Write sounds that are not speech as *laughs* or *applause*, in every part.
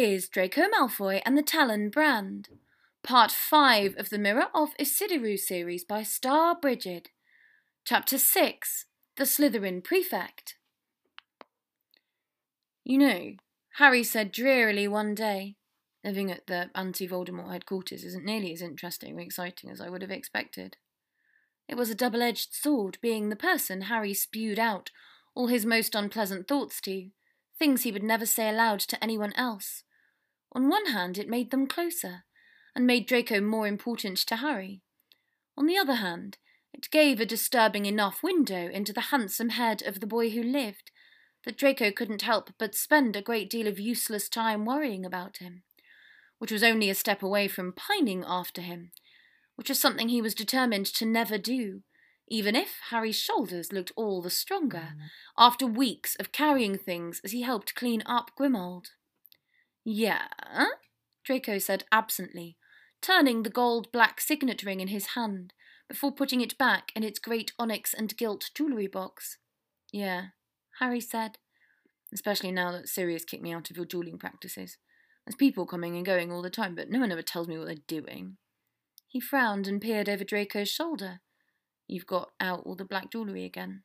Is Draco Malfoy and the Talon Brand, part 5 of the Mirror of Ecidyrue series by Starbrigid, chapter 6 The Slytherin Prefect. You know, Harry said drearily one day, living at the anti Voldemort headquarters isn't nearly as interesting or exciting as I would have expected. It was a double edged sword, being the person Harry spewed out all his most unpleasant thoughts to things he would never say aloud to anyone else. On one hand, it made them closer, and made Draco more important to Harry. On the other hand, it gave a disturbing enough window into the handsome head of the boy who lived that Draco couldn't help but spend a great deal of useless time worrying about him, which was only a step away from pining after him, which was something he was determined to never do, even if Harry's shoulders looked all the stronger mm. after weeks of carrying things as he helped clean up Grimmauld. Yeah? Draco said absently, turning the gold black signet ring in his hand before putting it back in its great onyx and gilt jewellery box. Yeah, Harry said, especially now that Sirius kicked me out of your dueling practices. There's people coming and going all the time, but no one ever tells me what they're doing. He frowned and peered over Draco's shoulder You've got out all the black jewellery again.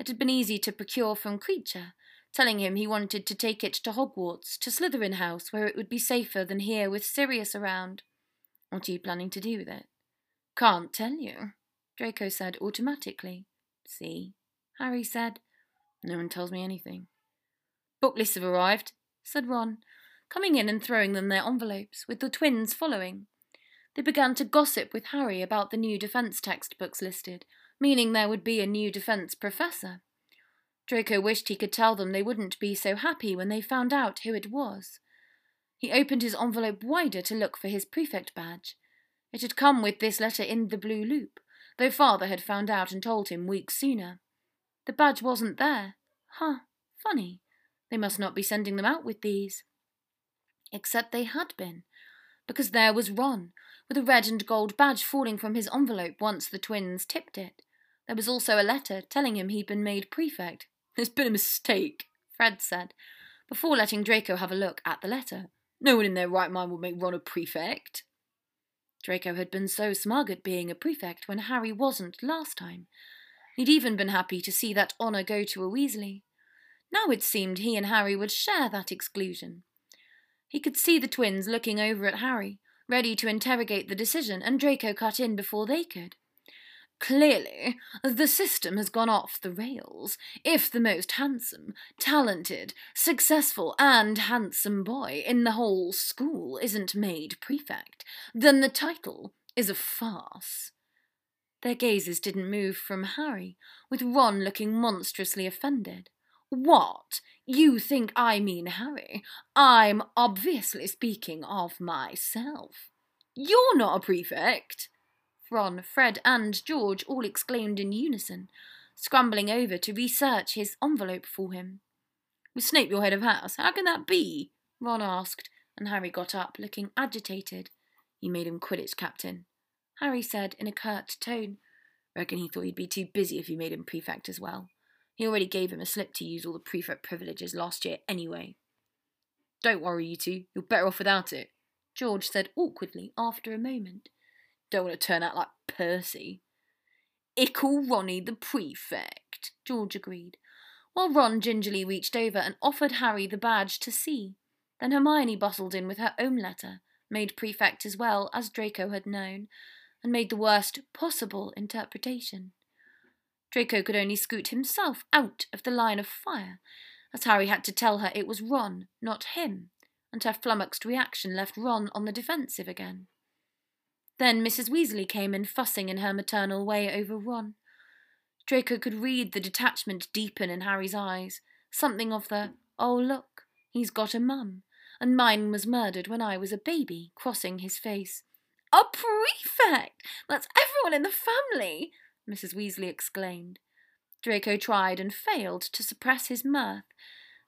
It had been easy to procure from Kreacher, telling him he wanted to take it to Hogwarts, to Slytherin House, where it would be safer than here with Sirius around. What are you planning to do with it? Can't tell you, Draco said automatically. See, Harry said. No one tells me anything. Book lists have arrived, said Ron, coming in and throwing them their envelopes, with the twins following. They began to gossip with Harry about the new defence textbooks listed, meaning there would be a new defence professor. Draco wished he could tell them they wouldn't be so happy when they found out who it was. He opened his envelope wider to look for his prefect badge. It had come with this letter in the blue loop, though father had found out and told him weeks sooner. The badge wasn't there. Huh, funny. They must not be sending them out with these. Except they had been, because there was Ron, with a red and gold badge falling from his envelope once the twins tipped it. There was also a letter telling him he'd been made prefect. *laughs* There's been a mistake, Fred said, before letting Draco have a look at the letter. No one in their right mind would make Ron a prefect. Draco had been so smug at being a prefect when Harry wasn't last time. He'd even been happy to see that honour go to a Weasley. Now it seemed he and Harry would share that exclusion. He could see the twins looking over at Harry, ready to interrogate the decision, and Draco cut in before they could. Clearly, the system has gone off the rails. If the most handsome, talented, successful, and handsome boy in the whole school isn't made prefect, then the title is a farce. Their gazes didn't move from Harry, with Ron looking monstrously offended. What? You think I mean Harry? I'm obviously speaking of myself. You're not a prefect! Ron, Fred, and George all exclaimed in unison, scrambling over to research his envelope for him. With Snape your head of house, how can that be? Ron asked, and Harry got up, looking agitated. You made him Quidditch captain, Harry said in a curt tone. Reckon he thought he'd be too busy if you made him prefect as well. He already gave him a slip to use all the prefect privileges last year anyway. Don't worry, you two. You're better off without it, George said awkwardly after a moment. Don't want to turn out like Percy. Ickle Ronnie the prefect, George agreed, while Ron gingerly reached over and offered Harry the badge to see. Then Hermione bustled in with her own letter, made prefect as well as Draco had known, and made the worst possible interpretation. Draco could only scoot himself out of the line of fire, as Harry had to tell her it was Ron, not him, and her flummoxed reaction left Ron on the defensive again. Then Mrs. Weasley came in, fussing in her maternal way over Ron. Draco could read the detachment deepen in Harry's eyes, something of the, oh look, he's got a mum, and mine was murdered when I was a baby, crossing his face. A prefect! That's everyone in the family! Mrs. Weasley exclaimed. Draco tried and failed to suppress his mirth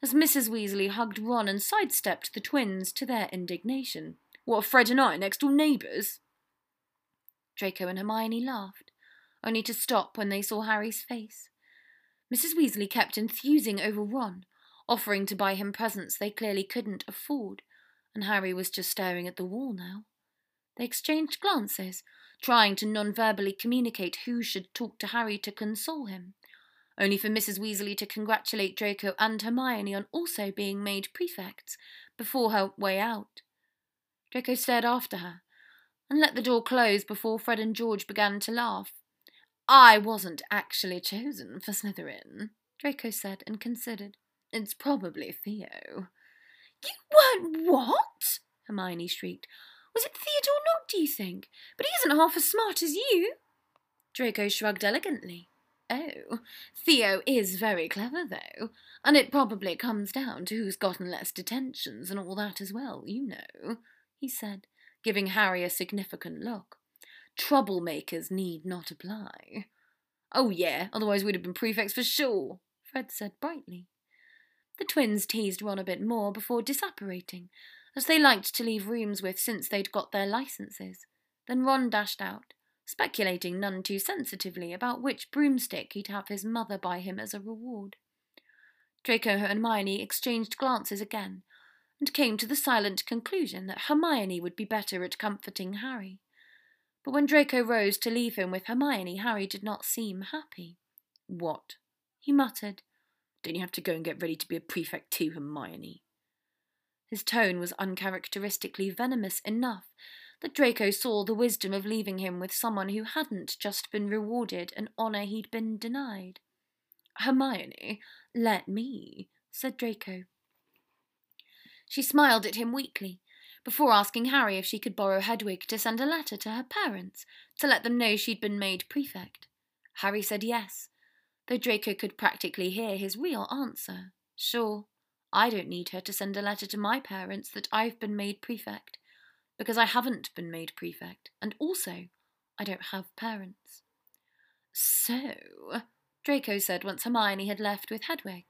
as Mrs. Weasley hugged Ron and sidestepped the twins to their indignation. What, Fred and I next door neighbours? Draco and Hermione laughed, only to stop when they saw Harry's face. Mrs. Weasley kept enthusing over Ron. offering to buy him presents they clearly couldn't afford, and Harry was just staring at the wall now. They exchanged glances, trying to non verbally communicate who should talk to Harry to console him, only for Mrs. Weasley to congratulate Draco and Hermione on also being made prefects before her way out. Draco stared after her and let the door close before Fred and George began to laugh. I wasn't actually chosen for Slytherin, Draco said and considered. It's probably Theo. You weren't what? Hermione shrieked. Was it Theodore Nott, do you think? But he isn't half as smart as you. Draco shrugged elegantly. Oh, Theo is very clever, though, and it probably comes down to who's gotten less detentions and all that as well, you know, he said, giving Harry a significant look. Troublemakers need not apply. Oh, yeah, otherwise we'd have been prefects for sure, Fred said brightly. The twins teased Ron a bit more before disapparating, as they liked to leave rooms with since they'd got their licenses. Then Ron dashed out, speculating none too sensitively about which broomstick he'd have his mother buy him as a reward. Draco and Hermione exchanged glances again, and came to the silent conclusion that Hermione would be better at comforting Harry. But when Draco rose to leave him with Hermione, Harry did not seem happy. What? he muttered. Don't you have to go and get ready to be a prefect too, Hermione? His tone was uncharacteristically venomous enough that Draco saw the wisdom of leaving him with someone who hadn't just been rewarded an honour he'd been denied. Hermione, let me, said Draco. She smiled at him weakly, before asking Harry if she could borrow Hedwig to send a letter to her parents to let them know she'd been made prefect. Harry said yes, though Draco could practically hear his real answer. Sure, I don't need her to send a letter to my parents that I've been made prefect because I haven't been made prefect, and also I don't have parents. So, Draco said once Hermione had left with Hedwig.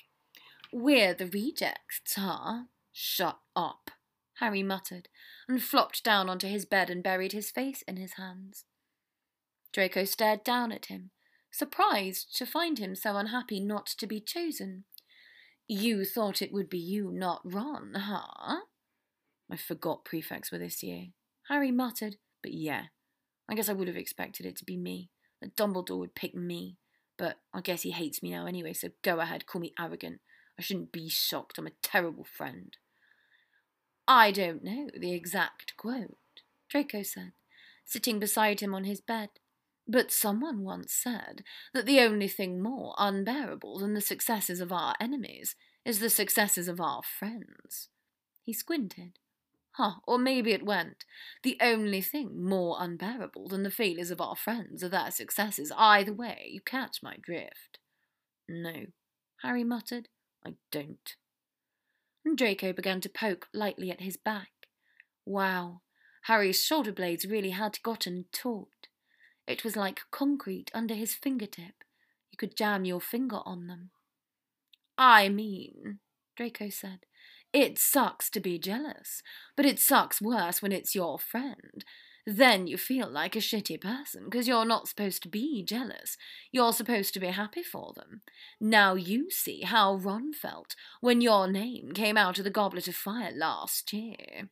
We're the rejects, huh? Shut up, Harry muttered, and flopped down onto his bed and buried his face in his hands. Draco stared down at him, surprised to find him so unhappy not to be chosen. You thought it would be you, not Ron, huh? I forgot prefects were this year. Harry muttered, but yeah, I guess I would have expected it to be me. That Dumbledore would pick me. But I guess he hates me now anyway, so go ahead, call me arrogant. I shouldn't be shocked. I'm a terrible friend. I don't know the exact quote, Draco said, sitting beside him on his bed. But someone once said that the only thing more unbearable than the successes of our enemies is the successes of our friends. He squinted. Huh, or maybe it went. The only thing more unbearable than the failures of our friends are their successes. Either way, you catch my drift. No, Harry muttered. I don't. And Draco began to poke lightly at his back. Wow, Harry's shoulder blades really had gotten taut. It was like concrete under his fingertip. You could jam your finger on them. I mean, Draco said, it sucks to be jealous, but it sucks worse when it's your friend. Then you feel like a shitty person because you're not supposed to be jealous. You're supposed to be happy for them. Now you see how Ron felt when your name came out of the Goblet of Fire last year.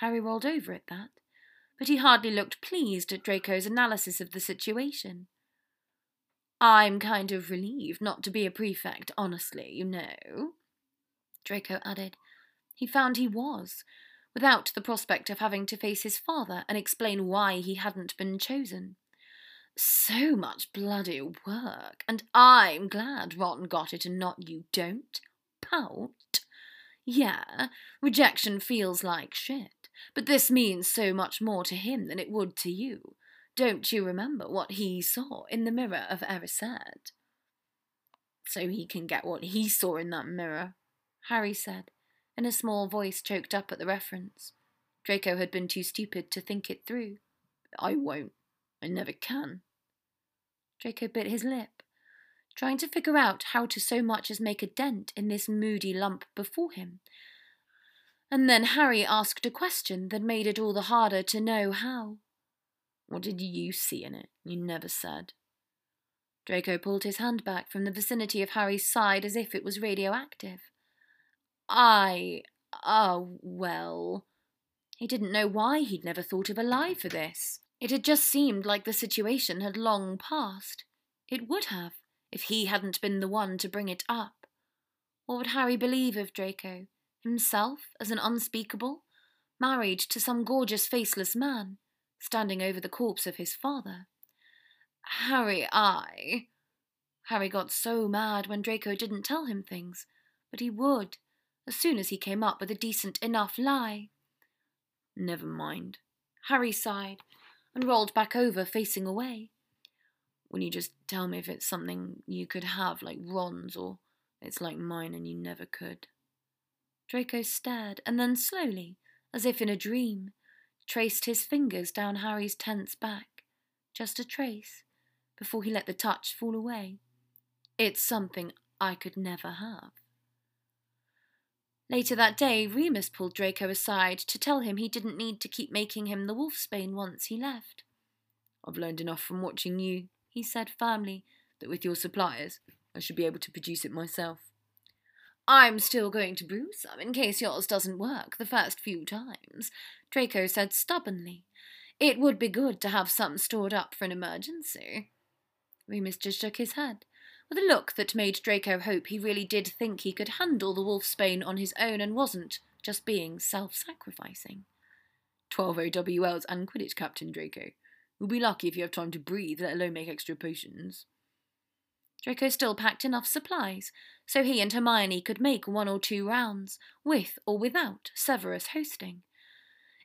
Harry rolled over at that, but he hardly looked pleased at Draco's analysis of the situation. I'm kind of relieved not to be a prefect, honestly, you know. Draco added. He found he was, without the prospect of having to face his father and explain why he hadn't been chosen. So much bloody work, and I'm glad Ron got it and not you don't. Pout. Yeah, rejection feels like shit, but this means so much more to him than it would to you. Don't you remember what he saw in the mirror of Erised? So he can get what he saw in that mirror, Harry said, in a small voice choked up at the reference. Draco had been too stupid to think it through. I won't. I never can. Draco bit his lip, trying to figure out how to so much as make a dent in this moody lump before him. And then Harry asked a question that made it all the harder to know how. What did you see in it? You never said. Draco pulled his hand back from the vicinity of Harry's side as if it was radioactive. I. Ah, well. He didn't know why he'd never thought of a lie for this. It had just seemed like the situation had long passed. It would have, if he hadn't been the one to bring it up. What would Harry believe of Draco? Himself as an unspeakable? Married to some gorgeous faceless man, standing over the corpse of his father? Harry, I. Harry got so mad when Draco didn't tell him things, but he would, as soon as he came up with a decent enough lie. Never mind. Harry sighed and rolled back over, facing away. Will you just tell me if it's something you could have, like Ron's, or it's like mine and you never could? Draco stared, and then slowly, as if in a dream, traced his fingers down Harry's tense back. Just a trace, before he let the touch fall away. It's something I could never have. Later that day, Remus pulled Draco aside to tell him he didn't need to keep making him the wolfsbane once he left. I've learned enough from watching you, he said firmly, that with your suppliers, I should be able to produce it myself. I'm still going to brew some um, in case yours doesn't work the first few times, Draco said stubbornly. It would be good to have some stored up for an emergency. Remus just shook his head with a look that made Draco hope he really did think he could handle the wolfsbane on his own and wasn't just being self-sacrificing. Twelve OWLs and Quidditch Captain Draco. You'll be lucky if you have time to breathe, let alone make extra potions. Draco still packed enough supplies, so he and Hermione could make one or two rounds, with or without Severus hosting.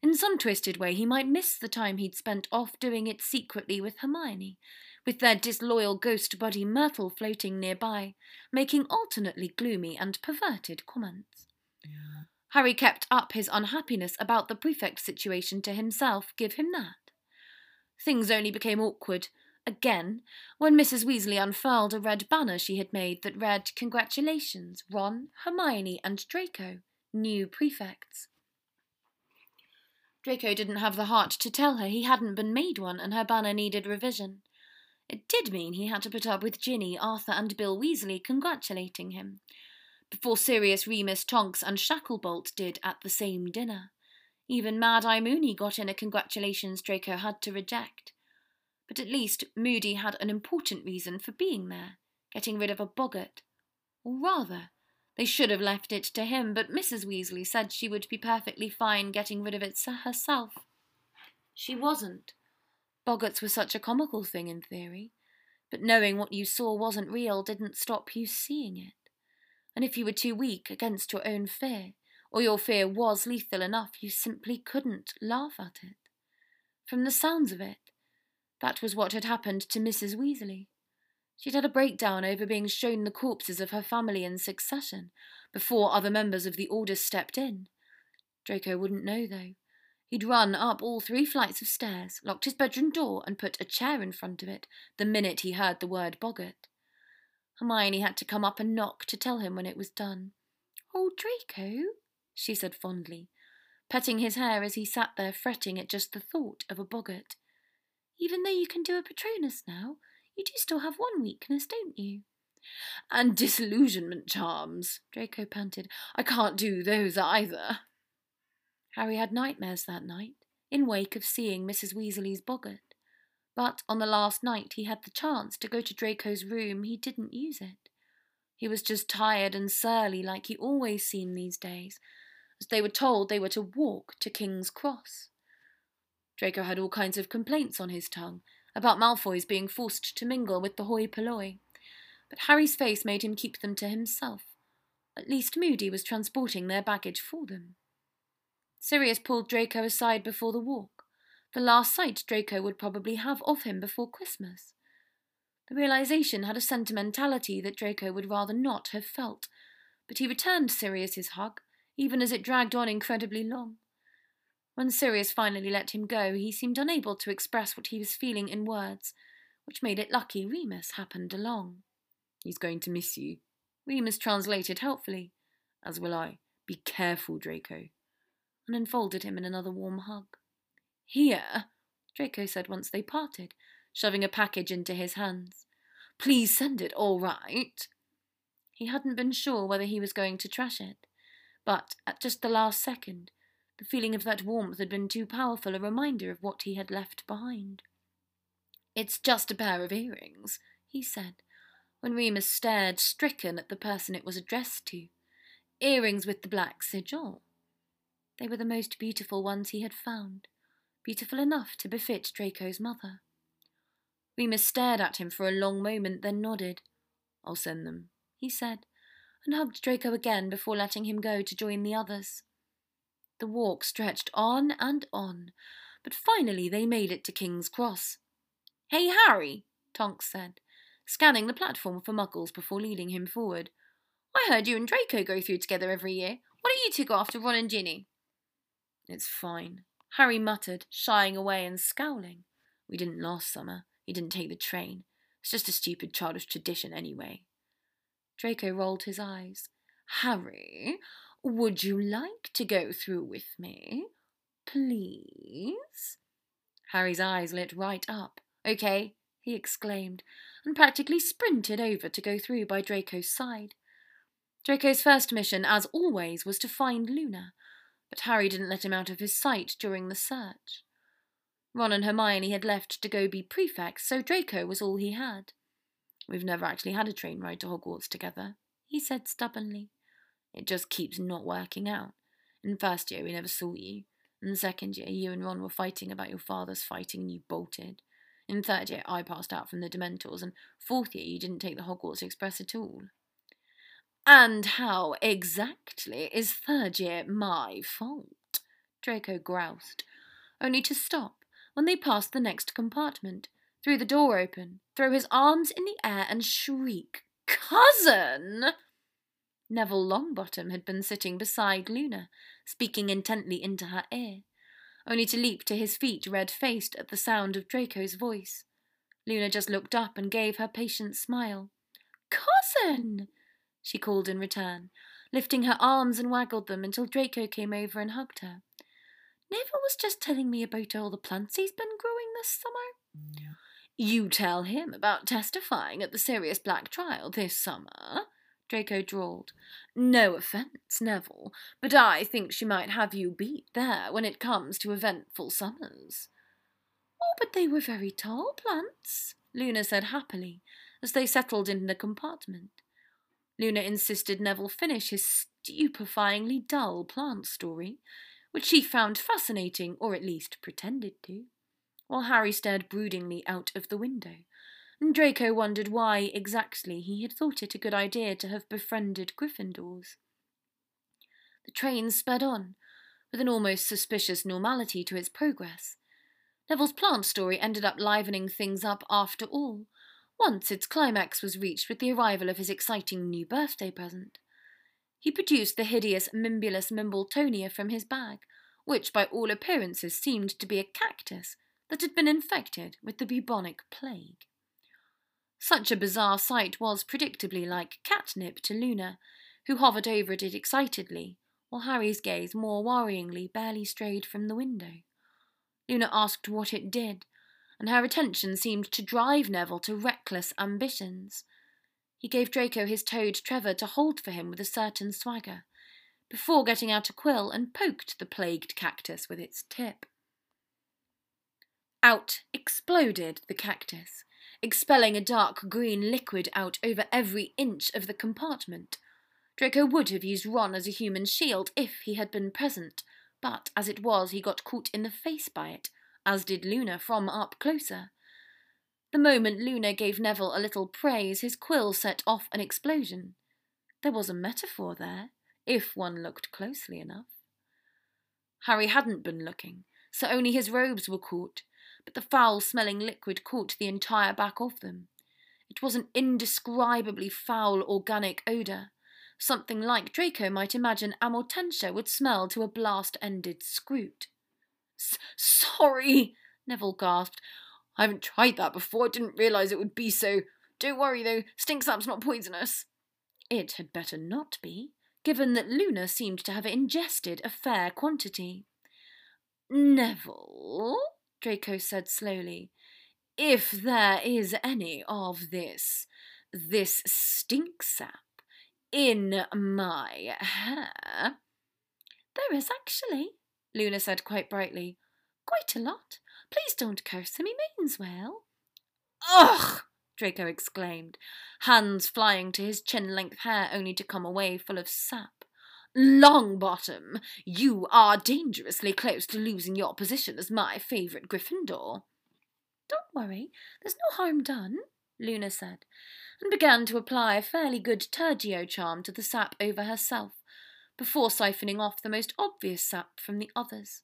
In some twisted way, he might miss the time he'd spent off doing it secretly with Hermione, with their disloyal ghost buddy Myrtle floating nearby, making alternately gloomy and perverted comments. Yeah. Harry kept up his unhappiness about the prefect situation to himself, give him that. Things only became awkward, again, when Mrs. Weasley unfurled a red banner she had made that read, Congratulations, Ron, Hermione, and Draco, new prefects. Draco didn't have the heart to tell her he hadn't been made one and her banner needed revision. It did mean he had to put up with Ginny, Arthur, and Bill Weasley congratulating him, before Sirius, Remus, Tonks, and Shacklebolt did at the same dinner. Even Mad Eye Moody got in a congratulations Draco had to reject. But at least Moody had an important reason for being there, getting rid of a boggart. Or rather, they should have left it to him, but Mrs. Weasley said she would be perfectly fine getting rid of it herself. She wasn't. Boggarts were such a comical thing in theory, but knowing what you saw wasn't real didn't stop you seeing it. And if you were too weak against your own fear, or your fear was lethal enough, you simply couldn't laugh at it. From the sounds of it, that was what had happened to Mrs. Weasley. She'd had a breakdown over being shown the corpses of her family in succession, before other members of the Order stepped in. Draco wouldn't know, though. He'd run up all three flights of stairs, locked his bedroom door, and put a chair in front of it the minute he heard the word boggart. Hermione had to come up and knock to tell him when it was done. Oh, Draco, she said fondly, petting his hair as he sat there fretting at just the thought of a boggart. Even though you can do a Patronus now, you do still have one weakness, don't you? And disillusionment charms, Draco panted. I can't do those either. Harry had nightmares that night, in wake of seeing Mrs. Weasley's boggart. But on the last night he had the chance to go to Draco's room, he didn't use it. He was just tired and surly like he always seemed these days, as they were told they were to walk to King's Cross. Draco had all kinds of complaints on his tongue about Malfoy's being forced to mingle with the hoi polloi, but Harry's face made him keep them to himself. At least Moody was transporting their baggage for them. Sirius pulled Draco aside before the walk, the last sight Draco would probably have of him before Christmas. The realization had a sentimentality that Draco would rather not have felt, but he returned Sirius's hug, even as it dragged on incredibly long. When Sirius finally let him go, he seemed unable to express what he was feeling in words, which made it lucky Remus happened along. He's going to miss you. Remus translated helpfully. As will I. Be careful, Draco and enfolded him in another warm hug. Here, Draco said once they parted, shoving a package into his hands. Please send it all right. He hadn't been sure whether he was going to trash it, But at just the last second, the feeling of that warmth had been too powerful a reminder of what he had left behind. It's just a pair of earrings, he said, when Remus stared stricken at the person it was addressed to. Earrings with the black sigil. They were the most beautiful ones he had found, beautiful enough to befit Draco's mother. Remus stared at him for a long moment, then nodded. I'll send them, he said, and hugged Draco again before letting him go to join the others. The walk stretched on and on, but finally they made it to King's Cross. Hey, Harry, Tonks said, scanning the platform for Muggles before leading him forward. I heard you and Draco go through together every year. Why don't you two go after Ron and Ginny? It's fine, Harry muttered, shying away and scowling. We didn't last summer. He didn't take the train. It's just a stupid childish tradition anyway. Draco rolled his eyes. Harry, would you like to go through with me? Please? Harry's eyes lit right up. Okay, he exclaimed, and practically sprinted over to go through by Draco's side. Draco's first mission, as always, was to find Luna, but Harry didn't let him out of his sight during the search. Ron and Hermione had left to go be prefects, so Draco was all he had. We've never actually had a train ride to Hogwarts together, he said stubbornly. It just keeps not working out. In first year, we never saw you. In second year, you and Ron were fighting about your father's fighting and you bolted. In third year, I passed out from the Dementors, and fourth year, you didn't take the Hogwarts Express at all. And how exactly is third year my fault? Draco groused, only to stop when they passed the next compartment, threw the door open, throw his arms in the air, and shriek, Cousin! Neville Longbottom had been sitting beside Luna, speaking intently into her ear, only to leap to his feet red faced at the sound of Draco's voice. Luna just looked up and gave her patient smile. Cousin! She called in return, lifting her arms and waggled them until Draco came over and hugged her. Neville was just telling me about all the plants he's been growing this summer. You tell him about testifying at the Sirius Black trial this summer, Draco drawled. No offence, Neville, but I think she might have you beat there when it comes to eventful summers. Oh, but they were very tall plants, Luna said happily, as they settled in the compartment. Luna insisted Neville finish his stupefyingly dull plant story, which she found fascinating, or at least pretended to, while Harry stared broodingly out of the window, and Draco wondered why exactly he had thought it a good idea to have befriended Gryffindors. The train sped on, with an almost suspicious normality to its progress. Neville's plant story ended up livening things up after all, once its climax was reached with the arrival of his exciting new birthday present. He produced the hideous Mimbulus Mimbletonia from his bag, which by all appearances seemed to be a cactus that had been infected with the bubonic plague. Such a bizarre sight was predictably like catnip to Luna, who hovered over it excitedly, while Harry's gaze more worryingly barely strayed from the window. Luna asked what it did, and her attention seemed to drive Neville to reckless ambitions. He gave Draco his toad Trevor to hold for him with a certain swagger, before getting out a quill and poked the plagued cactus with its tip. Out exploded the cactus, expelling a dark green liquid out over every inch of the compartment. Draco would have used Ron as a human shield if he had been present, but as it was, he got caught in the face by it, as did Luna from up closer. The moment Luna gave Neville a little praise, his quill set off an explosion. There was a metaphor there, if one looked closely enough. Harry hadn't been looking, so only his robes were caught, but the foul smelling liquid caught the entire back of them. It was an indescribably foul organic odour, something like Draco might imagine Amortentia would smell to a blast ended skrewt. Sorry, Neville gasped. I haven't tried that before. I didn't realise it would be so. Don't worry though, stink sap's not poisonous. It had better not be, given that Luna seemed to have ingested a fair quantity. Neville, Draco said slowly, if there is any of this, this stink sap in my hair. There is actually, Luna said quite brightly. Quite a lot. Please don't curse him, he means well. Ugh! Draco exclaimed, hands flying to his chin length hair only to come away full of sap. Longbottom, you are dangerously close to losing your position as my favourite Gryffindor. Don't worry, there's no harm done, Luna said, and began to apply a fairly good Tergeo charm to the sap over herself, before siphoning off the most obvious sap from the others.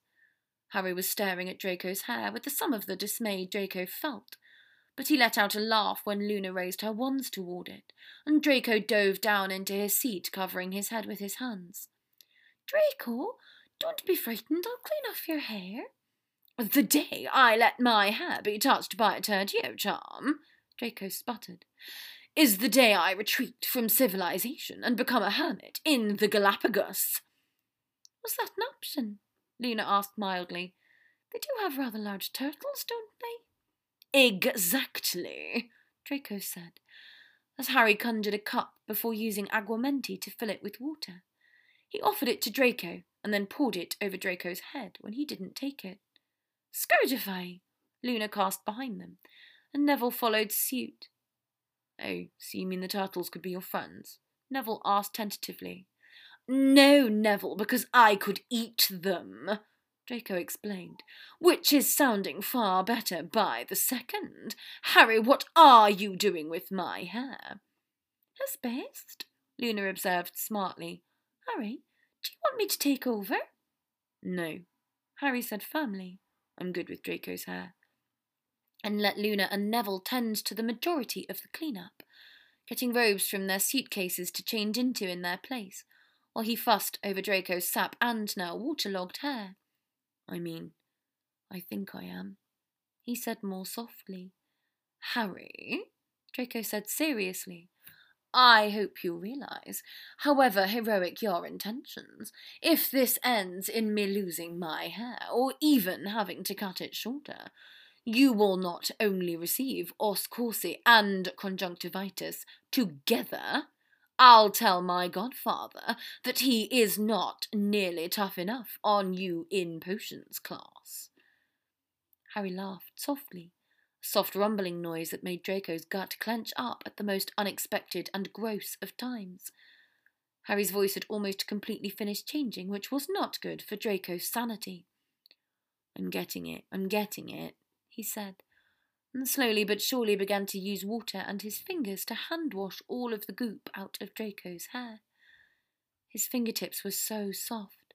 Harry was staring at Draco's hair with the sum of the dismay Draco felt, but he let out a laugh when Luna raised her wands toward it, and Draco dove down into his seat, covering his head with his hands. Draco, don't be frightened, I'll clean off your hair. The day I let my hair be touched by a Tergeo charm, Draco sputtered, is the day I retreat from civilization and become a hermit in the Galapagos. Was that an option? Luna asked mildly. They do have rather large turtles, don't they? Exactly, Draco said, as Harry conjured a cup before using aguamenti to fill it with water. He offered it to Draco and then poured it over Draco's head when he didn't take it. Scourgify! Luna cast behind them, and Neville followed suit. Oh, so you mean the turtles could be your friends? Neville asked tentatively. No, Neville, because I could eat them, Draco explained, which is sounding far better by the second. Harry, what are you doing with my hair? As best, Luna observed smartly. Harry, do you want me to take over? No, Harry said firmly. I'm good with Draco's hair and let Luna and Neville tend to the majority of the clean-up, getting robes from their suitcases to change into in their place, while he fussed over Draco's sap and now waterlogged hair. I mean, I think I am, he said more softly. Harry, Draco said seriously, I hope you realize, however heroic your intentions, if this ends in me losing my hair, or even having to cut it shorter, you will not only receive os corsi and conjunctivitis together, I'll tell my godfather that he is not nearly tough enough on you in potions class. Harry laughed softly, a soft rumbling noise that made Draco's gut clench up at the most unexpected and gross of times. Harry's voice had almost completely finished changing, which was not good for Draco's sanity. I'm getting it, I'm getting it, he said, and slowly but surely began to use water and his fingers to hand wash all of the goop out of Draco's hair. His fingertips were so soft,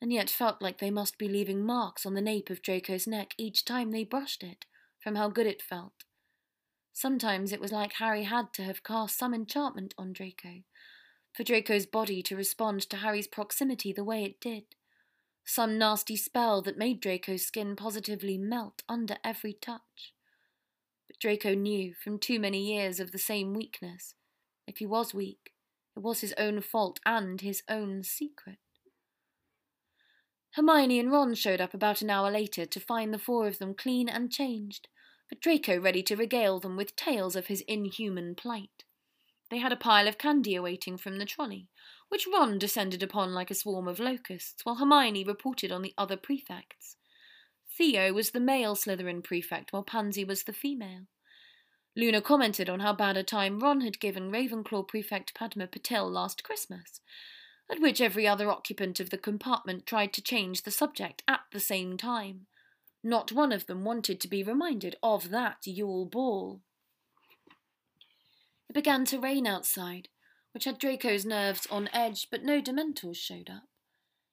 and yet felt like they must be leaving marks on the nape of Draco's neck each time they brushed it, from how good it felt. Sometimes it was like Harry had to have cast some enchantment on Draco, for Draco's body to respond to Harry's proximity the way it did some nasty spell that made Draco's skin positively melt under every touch. But Draco knew from too many years of the same weakness. If he was weak, it was his own fault and his own secret. Hermione and Ron showed up about an hour later to find the four of them clean and changed, but Draco ready to regale them with tales of his inhuman plight. They had a pile of candy awaiting from the trolley, which Ron descended upon like a swarm of locusts, while Hermione reported on the other prefects. Theo was the male Slytherin prefect, while Pansy was the female. Luna commented on how bad a time Ron had given Ravenclaw prefect Padma Patil last Christmas, at which every other occupant of the compartment tried to change the subject at the same time. Not one of them wanted to be reminded of that Yule ball. It began to rain outside, which had Draco's nerves on edge, but no Dementors showed up.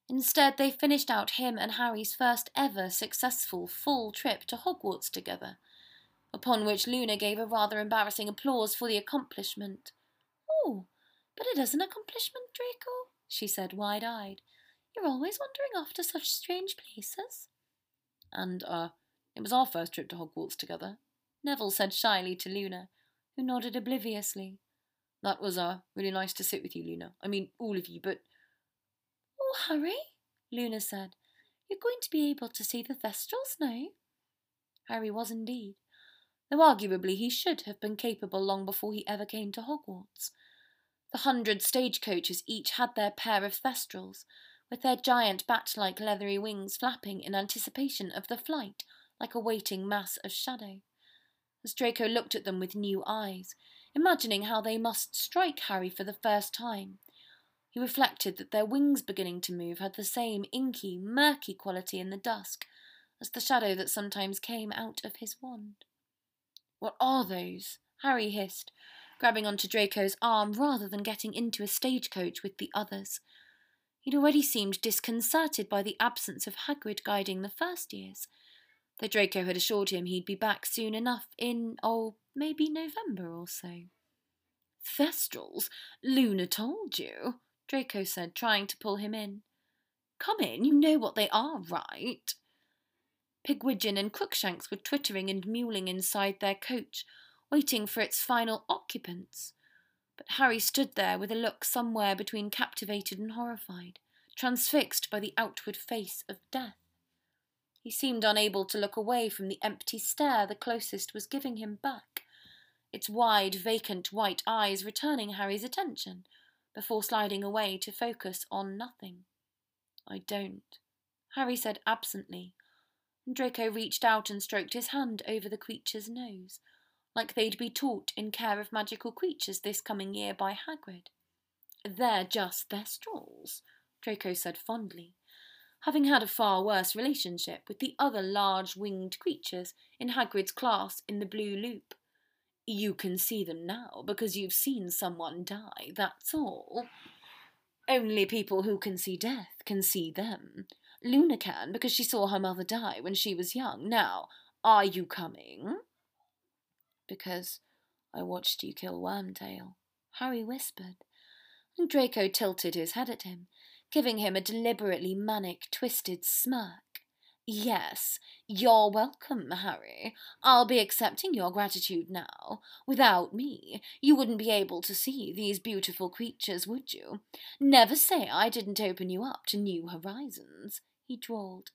Instead, they finished out him and Harry's first ever successful full trip to Hogwarts together, upon which Luna gave a rather embarrassing applause for the accomplishment. Oh, but it is an accomplishment, Draco, she said, wide eyed. You're always wandering off to such strange places. And, uh, it was our first trip to Hogwarts together, Neville said shyly to Luna, who nodded obliviously. That was uh, really nice to sit with you, Luna. I mean, all of you, but. Oh, Harry, Luna said. You're going to be able to see the Thestrals now. Harry was indeed, though arguably he should have been capable long before he ever came to Hogwarts. The hundred stagecoaches each had their pair of Thestrals, with their giant bat like leathery wings flapping in anticipation of the flight, like a waiting mass of shadow. As Draco looked at them with new eyes, imagining how they must strike Harry for the first time, he reflected that their wings beginning to move had the same inky, murky quality in the dusk as the shadow that sometimes came out of his wand. What are those? Harry hissed, grabbing onto Draco's arm rather than getting into a stagecoach with the others. He'd already seemed disconcerted by the absence of Hagrid guiding the first years, though Draco had assured him he'd be back soon enough in, oh, maybe November or so. Thestrals? Luna told you, Draco said, trying to pull him in. Come in, you know what they are, right? Pigwidgeon and Crookshanks were twittering and mewling inside their coach, waiting for its final occupants. But Harry stood there with a look somewhere between captivated and horrified, transfixed by the outward face of death. He seemed unable to look away from the empty stare the closest was giving him back, its wide, vacant white eyes returning Harry's attention, before sliding away to focus on nothing. I don't, Harry said absently. Draco reached out and stroked his hand over the creature's nose, like they'd be taught in care of magical creatures this coming year by Hagrid. They're just Thestrals, Draco said fondly, having had a far worse relationship with the other large winged creatures in Hagrid's class in the Blue Loop. You can see them now because you've seen someone die, that's all. Only people who can see death can see them. Luna can because she saw her mother die when she was young. Now, are you coming? Because I watched you kill Wormtail, Harry whispered, and Draco tilted his head at him, giving him a deliberately manic, twisted smirk. Yes, you're welcome, Harry. I'll be accepting your gratitude now. Without me, you wouldn't be able to see these beautiful creatures, would you? Never say I didn't open you up to new horizons, he drawled,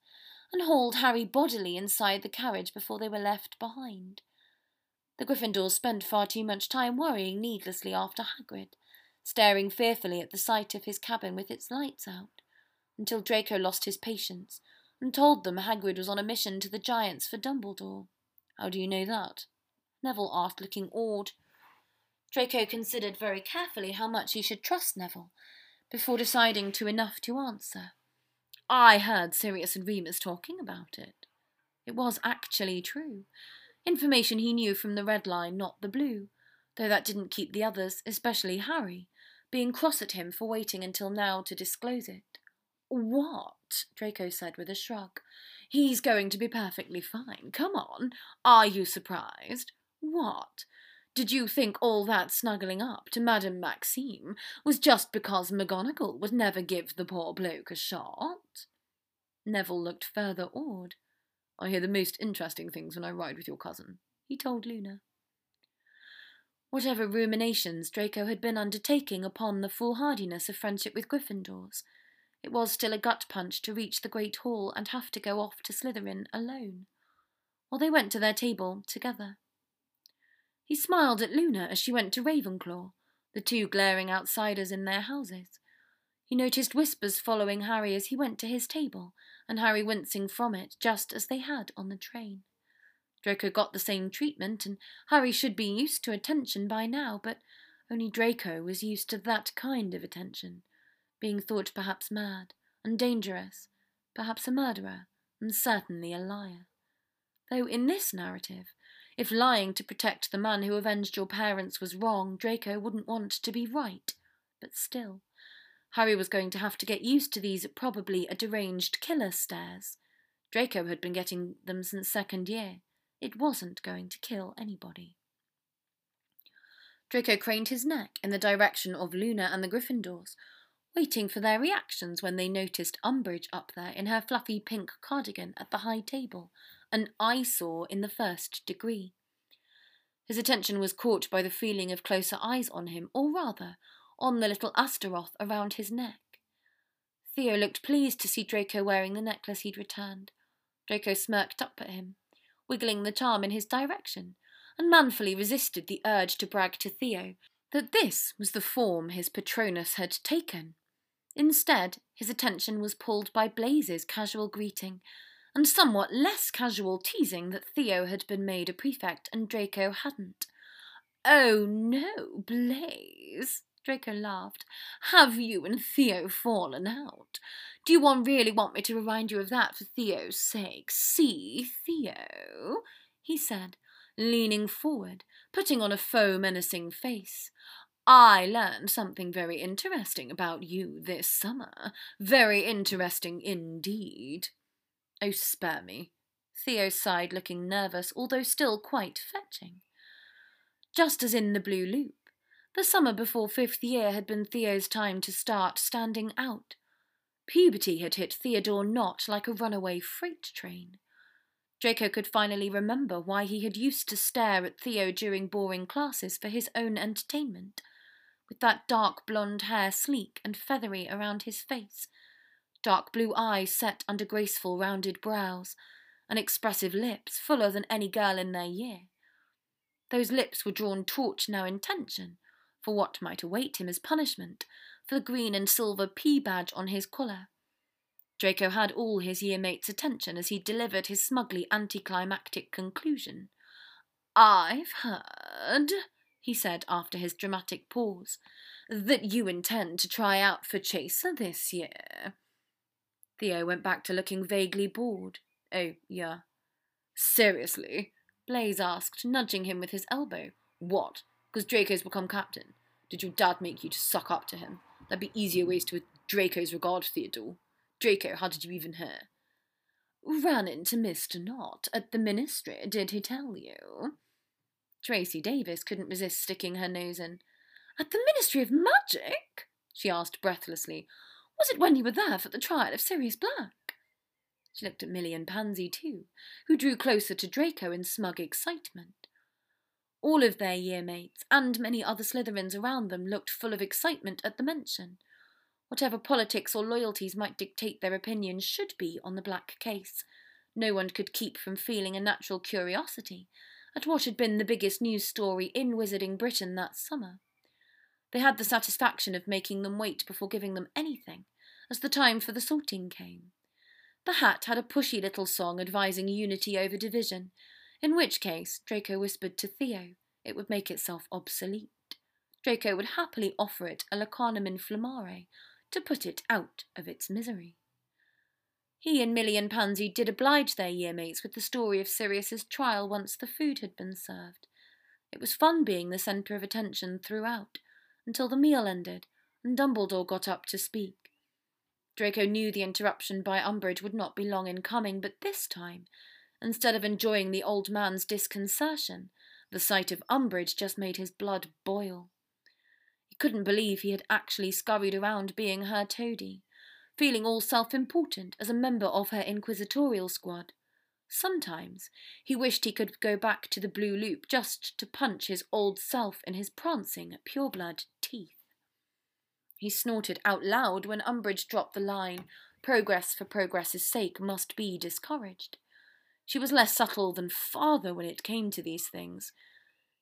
and hauled Harry bodily inside the carriage before they were left behind. The Gryffindors spent far too much time worrying needlessly after Hagrid, staring fearfully at the sight of his cabin with its lights out, until Draco lost his patience and told them Hagrid was on a mission to the Giants for Dumbledore. How do you know that? Neville asked, looking awed. Draco considered very carefully how much he should trust Neville before deciding to enough to answer. I heard Sirius and Remus talking about it. It was actually true. Information he knew from the red line, not the blue, though that didn't keep the others, especially Harry, being cross at him for waiting until now to disclose it. What? Draco said with a shrug. He's going to be perfectly fine. Come on. Are you surprised? What? Did you think all that snuggling up to Madame Maxime was just because McGonagall would never give the poor bloke a shot? Neville looked further awed. I hear the most interesting things when I ride with your cousin, he told Luna. Whatever ruminations Draco had been undertaking upon the foolhardiness of friendship with Gryffindors, it was still a gut punch to reach the Great Hall and have to go off to Slytherin alone, while they went to their table together. He smiled at Luna as she went to Ravenclaw, the two glaring outsiders in their houses. He noticed whispers following Harry as he went to his table, and Harry wincing from it, just as they had on the train. Draco got the same treatment, and Harry should be used to attention by now, but only Draco was used to that kind of attention, being thought perhaps mad and dangerous, perhaps a murderer, and certainly a liar. Though in this narrative, if lying to protect the man who avenged your parents was wrong, Draco wouldn't want to be right. But still, Harry was going to have to get used to these probably a deranged killer stares. Draco had been getting them since second year. It wasn't going to kill anybody. Draco craned his neck in the direction of Luna and the Gryffindors, waiting for their reactions when they noticed Umbridge up there in her fluffy pink cardigan at the high table, an eyesore in the first degree. His attention was caught by the feeling of closer eyes on him, or rather, on the little Astaroth around his neck. Theo looked pleased to see Draco wearing the necklace he'd returned. Draco smirked up at him, wiggling the charm in his direction, and manfully resisted the urge to brag to Theo that this was the form his Patronus had taken. Instead, his attention was pulled by Blaise's casual greeting and somewhat less casual teasing that Theo had been made a prefect and Draco hadn't. Oh no, Blaise, Draco laughed. Have you and Theo fallen out? Do you want, really want me to remind you of that for Theo's sake? See, Theo, he said, leaning forward, putting on a faux menacing face. I learned something very interesting about you this summer. Very interesting indeed. Oh, spare me. Theo sighed, looking nervous, although still quite fetching. Just as in the Blue Loop, the summer before fifth year had been Theo's time to start standing out. Puberty had hit Theodore Nott like a runaway freight train. Draco could finally remember why he had used to stare at Theo during boring classes for his own entertainment, with that dark blonde hair sleek and feathery around his face, dark blue eyes set under graceful rounded brows, and expressive lips fuller than any girl in their year. Those lips were drawn taut now in tension, for what might await him as punishment for the green and silver P badge on his collar. Draco had all his year mates' attention as he delivered his smugly anticlimactic conclusion. I've heard, he said after his dramatic pause, that you intend to try out for Chaser this year. Theo went back to looking vaguely bored. Oh, yeah. Seriously? Blaise asked, nudging him with his elbow. What? Because Draco's become captain? Did your dad make you to suck up to him? There'd be easier ways to Draco's regard, Theodore. Draco, how did you even hear? Ran into Mr. Nott at the ministry, did he tell you? Tracy Davis couldn't resist sticking her nose in. At the Ministry of Magic? she asked breathlessly. Was it when you were there for the trial of Sirius Black? She looked at Millie and Pansy too, who drew closer to Draco in smug excitement. All of their year mates and many other Slytherins around them looked full of excitement at the mention. Whatever politics or loyalties might dictate their opinions should be on the Black case, no one could keep from feeling a natural curiosity at what had been the biggest news story in Wizarding Britain that summer. They had the satisfaction of making them wait before giving them anything, as the time for the sorting came. The hat had a pushy little song advising unity over division, in which case, Draco whispered to Theo, it would make itself obsolete. Draco would happily offer it a Lacarnum Inflamarae to put it out of its misery. He and Millie and Pansy did oblige their year mates with the story of Sirius's trial once the food had been served. It was fun being the centre of attention throughout, until the meal ended and Dumbledore got up to speak. Draco knew the interruption by Umbridge would not be long in coming, but this time, instead of enjoying the old man's disconcertion, the sight of Umbridge just made his blood boil. He couldn't believe he had actually scurried around being her toady, feeling all self important as a member of her inquisitorial squad. Sometimes he wished he could go back to the blue loop just to punch his old self in his prancing, pureblood teeth. He snorted out loud when Umbridge dropped the line, Progress for progress's sake must be discouraged. She was less subtle than father when it came to these things.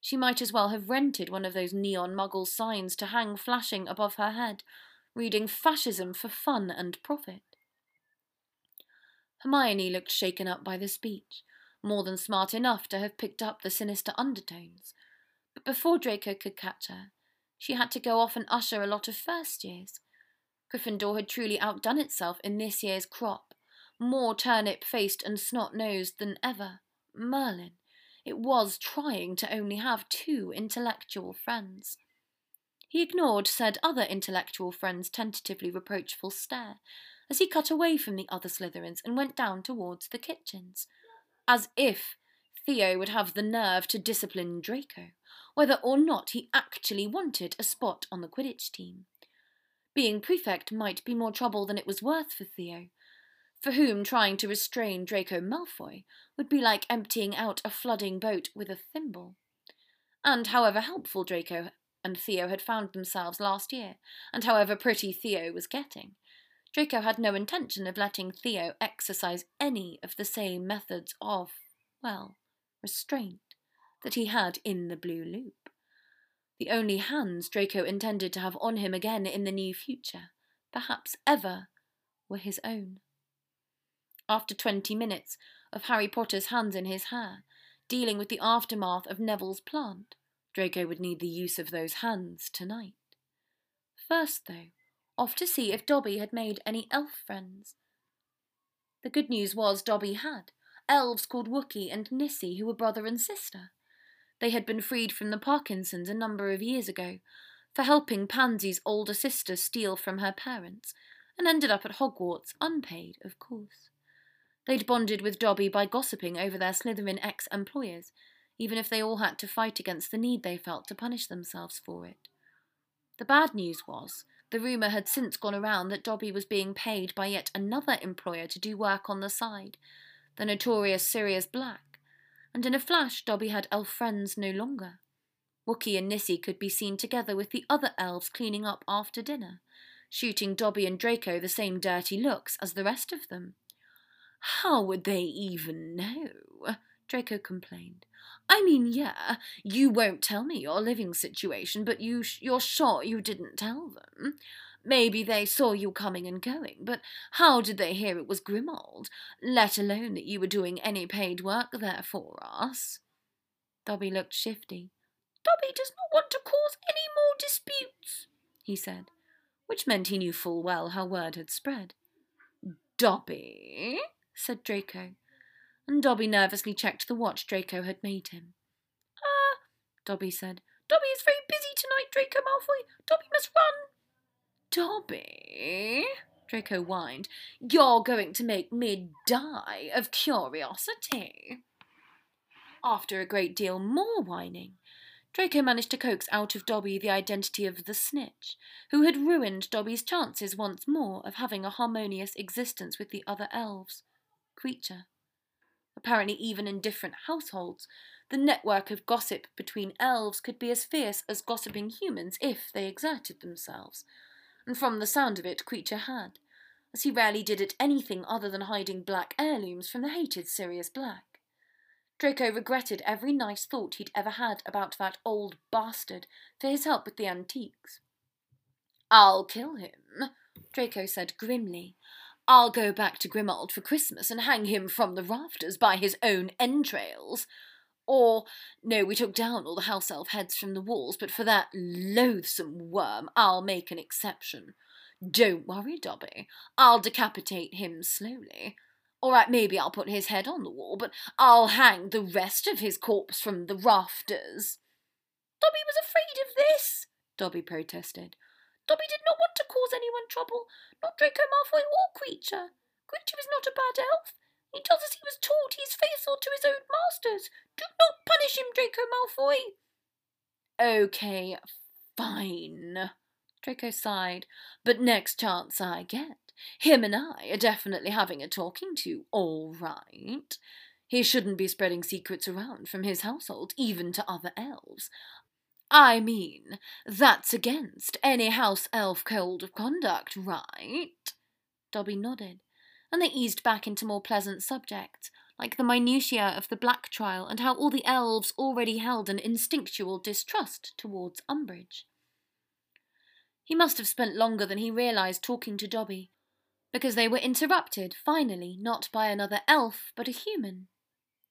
She might as well have rented one of those neon muggle signs to hang flashing above her head, reading fascism for fun and profit. Hermione looked shaken up by the speech, more than smart enough to have picked up the sinister undertones. But before Draco could catch her, she had to go off and usher a lot of first years. Gryffindor had truly outdone itself in this year's crop, more turnip faced and snot nosed than ever. Merlin. It was trying to only have two intellectual friends. He ignored said other intellectual friend's tentatively reproachful stare as he cut away from the other Slytherins and went down towards the kitchens, as if Theo would have the nerve to discipline Draco, whether or not he actually wanted a spot on the Quidditch team. Being prefect might be more trouble than it was worth for Theo, for whom trying to restrain Draco Malfoy would be like emptying out a flooding boat with a thimble. And however helpful Draco and Theo had found themselves last year, and however pretty Theo was getting, Draco had no intention of letting Theo exercise any of the same methods of, well, restraint that he had in the Blue Loop. The only hands Draco intended to have on him again in the near future, perhaps ever, were his own. After twenty minutes of Harry Potter's hands in his hair, dealing with the aftermath of Neville's plant, Draco would need the use of those hands tonight. First, though, off to see if Dobby had made any elf friends. The good news was Dobby had. Elves called Wookie and Nissie who were brother and sister. They had been freed from the Parkinsons a number of years ago for helping Pansy's older sister steal from her parents, and ended up at Hogwarts, unpaid, of course. They'd bonded with Dobby by gossiping over their Slytherin ex employers, even if they all had to fight against the need they felt to punish themselves for it. The bad news was, the rumour had since gone around that Dobby was being paid by yet another employer to do work on the side, the notorious Sirius Black, and in a flash Dobby had elf friends no longer. Wookie and Nissie could be seen together with the other elves cleaning up after dinner, shooting Dobby and Draco the same dirty looks as the rest of them. How would they even know? Draco complained. I mean, yeah, you won't tell me your living situation, but you sh- you're sure you didn't tell them. Maybe they saw you coming and going, but how did they hear it was Grimmauld, let alone that you were doing any paid work there for us? Dobby looked shifty. Dobby does not want to cause any more disputes, he said, which meant he knew full well how word had spread. Dobby, said Draco, and Dobby nervously checked the watch Draco had made him. Ah, Dobby said. Dobby is very busy tonight, Draco Malfoy. Dobby must run. Dobby, Draco whined, you're going to make me die of curiosity. After a great deal more whining, Draco managed to coax out of Dobby the identity of the snitch, who had ruined Dobby's chances once more of having a harmonious existence with the other elves. Kreacher. Apparently, even in different households, the network of gossip between elves could be as fierce as gossiping humans if they exerted themselves, and from the sound of it, Kreacher had, as he rarely did at anything other than hiding Black heirlooms from the hated Sirius Black. Draco regretted every nice thought he'd ever had about that old bastard for his help with the antiques. I'll kill him, Draco said grimly. I'll go back to Grimmauld for Christmas and hang him from the rafters by his own entrails. Or, no, we took down all the house elf heads from the walls, but for that loathsome worm, I'll make an exception. Don't worry, Dobby. I'll decapitate him slowly. All right, maybe I'll put his head on the wall, but I'll hang the rest of his corpse from the rafters. Dobby was afraid of this, Dobby protested. Dobby did not want to cause anyone trouble, not Draco Malfoy or Creature. Kreacher is not a bad elf. He tells us he was taught. He is faithful to his own masters. Do not punish him, Draco Malfoy. Okay, fine. Draco sighed. But next chance I get, him and I are definitely having a talking to, all right. He shouldn't be spreading secrets around from his household, even to other elves. I mean, that's against any house elf code of conduct, right? Dobby nodded and they eased back into more pleasant subjects, like the minutiae of the Black trial and how all the elves already held an instinctual distrust towards Umbridge. He must have spent longer than he realised talking to Dobby, because they were interrupted, finally, not by another elf, but a human.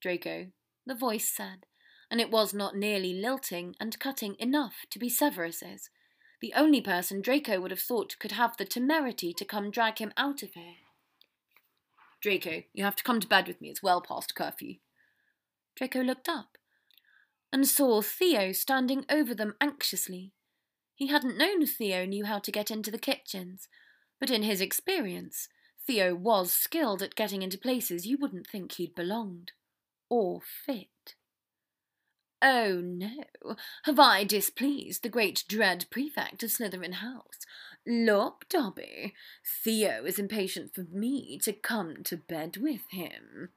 Draco, the voice said, and it was not nearly lilting and cutting enough to be Severus's, the only person Draco would have thought could have the temerity to come drag him out of here. Draco, you have to come to bed with me. It's well past curfew. Draco looked up and saw Theo standing over them anxiously. He hadn't known Theo knew how to get into the kitchens, but in his experience, Theo was skilled at getting into places you wouldn't think he'd belonged. Or fit. Oh no, have I displeased the great dread prefect of Slytherin House? Look, Dobby, Theo is impatient for me to come to bed with him.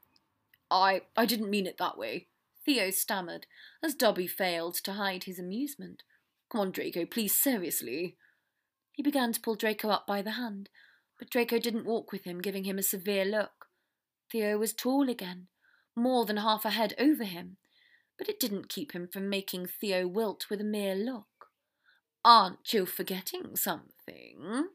I I didn't mean it that way, Theo stammered, as Dobby failed to hide his amusement. Come on, Draco, please, seriously. He began to pull Draco up by the hand, but Draco didn't walk with him, giving him a severe look. Theo was tall again, more than half a head over him, but it didn't keep him from making Theo wilt with a mere look. Aren't you forgetting something?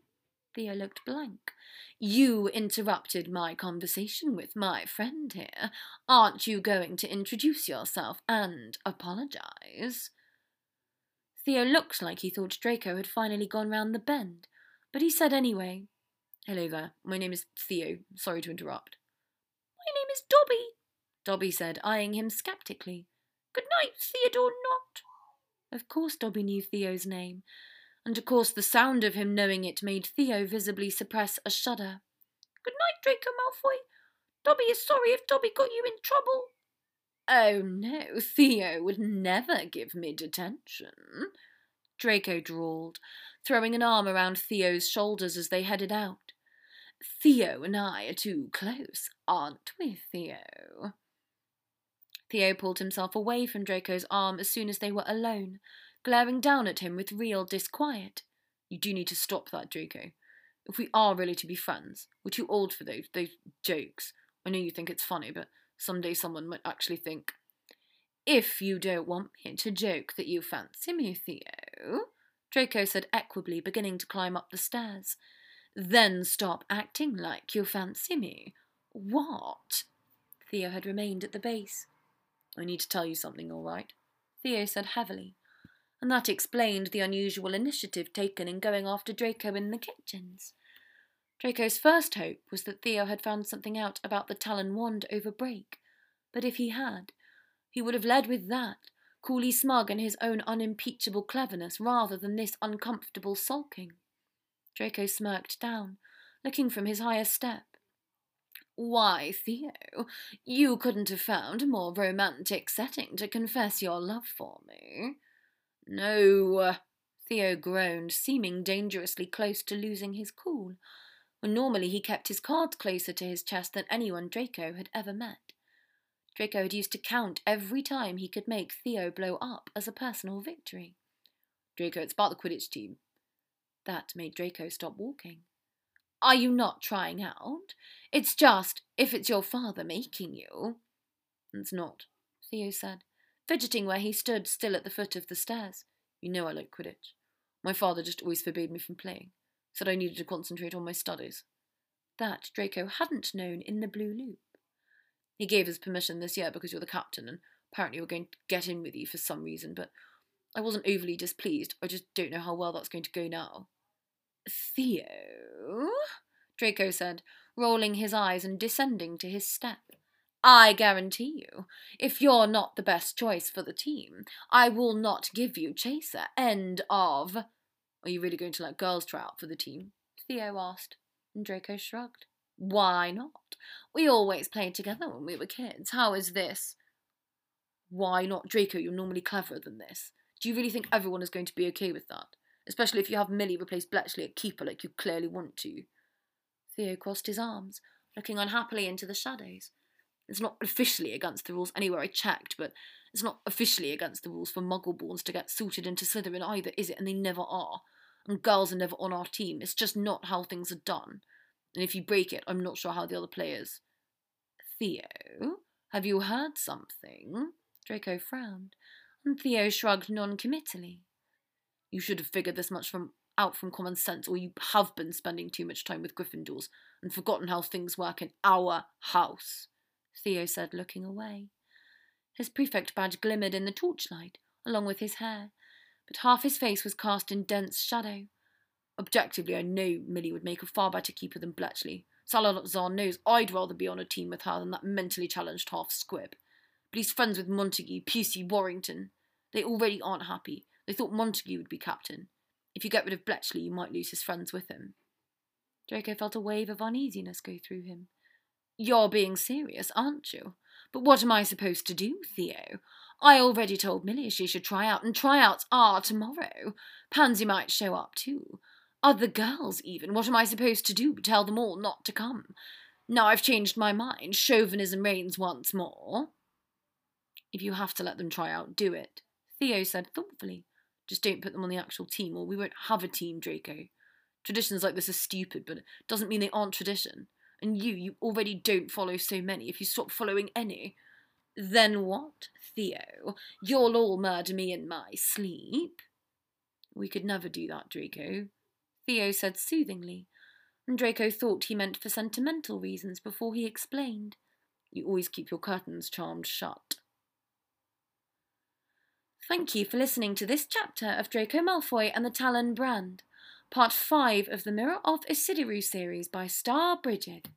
Theo looked blank. You interrupted my conversation with my friend here. Aren't you going to introduce yourself and apologize? Theo looked like he thought Draco had finally gone round the bend, but he said anyway, Hello there, my name is Theo. Sorry to interrupt. My name is Dobby, Dobby said, eyeing him sceptically. Good night, Theodore Nott. Of course Dobby knew Theo's name, and of course the sound of him knowing it made Theo visibly suppress a shudder. Good night, Draco Malfoy. Dobby is sorry if Dobby got you in trouble. Oh no, Theo would never give me detention, Draco drawled, throwing an arm around Theo's shoulders as they headed out. Theo and I are too close, aren't we, Theo? Theo pulled himself away from Draco's arm as soon as they were alone, glaring down at him with real disquiet. You do need to stop that, Draco. If we are really to be friends, we're too old for those those jokes. I know you think it's funny, but someday someone might actually think. If you don't want me to joke that you fancy me, Theo, Draco said equably, beginning to climb up the stairs, then stop acting like you fancy me. What? Theo had remained at the base. I need to tell you something, all right? Theo said heavily, and that explained the unusual initiative taken in going after Draco in the kitchens. Draco's first hope was that Theo had found something out about the Talon wand over break, but if he had, he would have led with that, coolly smug in his own unimpeachable cleverness rather than this uncomfortable sulking. Draco smirked down, looking from his higher step. Why, Theo, you couldn't have found a more romantic setting to confess your love for me. No, Theo groaned, seeming dangerously close to losing his cool, when normally he kept his cards closer to his chest than anyone Draco had ever met. Draco had used to count every time he could make Theo blow up as a personal victory. Draco, it's about the Quidditch team. That made Draco stop walking. Are you not trying out? It's just, if it's your father making you. It's not, Theo said, fidgeting where he stood still at the foot of the stairs. You know I like Quidditch. My father just always forbade me from playing, said I needed to concentrate on my studies. That Draco hadn't known in the Blue Loop. He gave us permission this year because you're the captain, and apparently we're going to get in with you for some reason, but I wasn't overly displeased. I just don't know how well that's going to go now. Theo? Draco said, rolling his eyes and descending to his step. I guarantee you, if you're not the best choice for the team, I will not give you Chaser. End of. Are you really going to let girls try out for the team? Theo asked, and Draco shrugged. Why not? We always played together when we were kids. How is this? Why not, Draco? You're normally cleverer than this. Do you really think everyone is going to be okay with that? Especially if you have Millie replace Bletchley at keeper like you clearly want to. Theo crossed his arms, looking unhappily into the shadows. It's not officially against the rules anywhere I checked, but it's not officially against the rules for muggleborns to get sorted into Slytherin either, is it? And they never are. And girls are never on our team. It's just not how things are done. And if you break it, I'm not sure how the other players. Theo, have you heard something? Draco frowned, and Theo shrugged non-committally. You should have figured this much from out from common sense, or you have been spending too much time with Gryffindors and forgotten how things work in our house, Theo said, looking away. His prefect badge glimmered in the torchlight, along with his hair, but half his face was cast in dense shadow. Objectively, I know Millie would make a far better keeper than Bletchley. Salazar knows I'd rather be on a team with her than that mentally challenged half squib. But he's friends with Montague, Pucey, Warrington. They already aren't happy. They thought Montague would be captain. If you get rid of Bletchley, you might lose his friends with him. Draco felt a wave of uneasiness go through him. You're being serious, aren't you? But what am I supposed to do, Theo? I already told Millie she should try out, and tryouts are tomorrow. Pansy might show up too. Other girls, even. What am I supposed to do? Tell them all not to come. Now I've changed my mind. Chauvinism reigns once more. If you have to let them try out, do it, Theo said thoughtfully. Just don't put them on the actual team, or we won't have a team, Draco. Traditions like this are stupid, but it doesn't mean they aren't tradition. And you, you already don't follow so many. If you stop following any, then what, Theo? You'll all murder me in my sleep? We could never do that, Draco, Theo said soothingly, and Draco thought he meant for sentimental reasons before he explained. You always keep your curtains charmed shut. Thank you for listening to this chapter of Draco Malfoy and the Talon Brand, part 5 of the Mirror of Ecidyrue series by Starbrigid.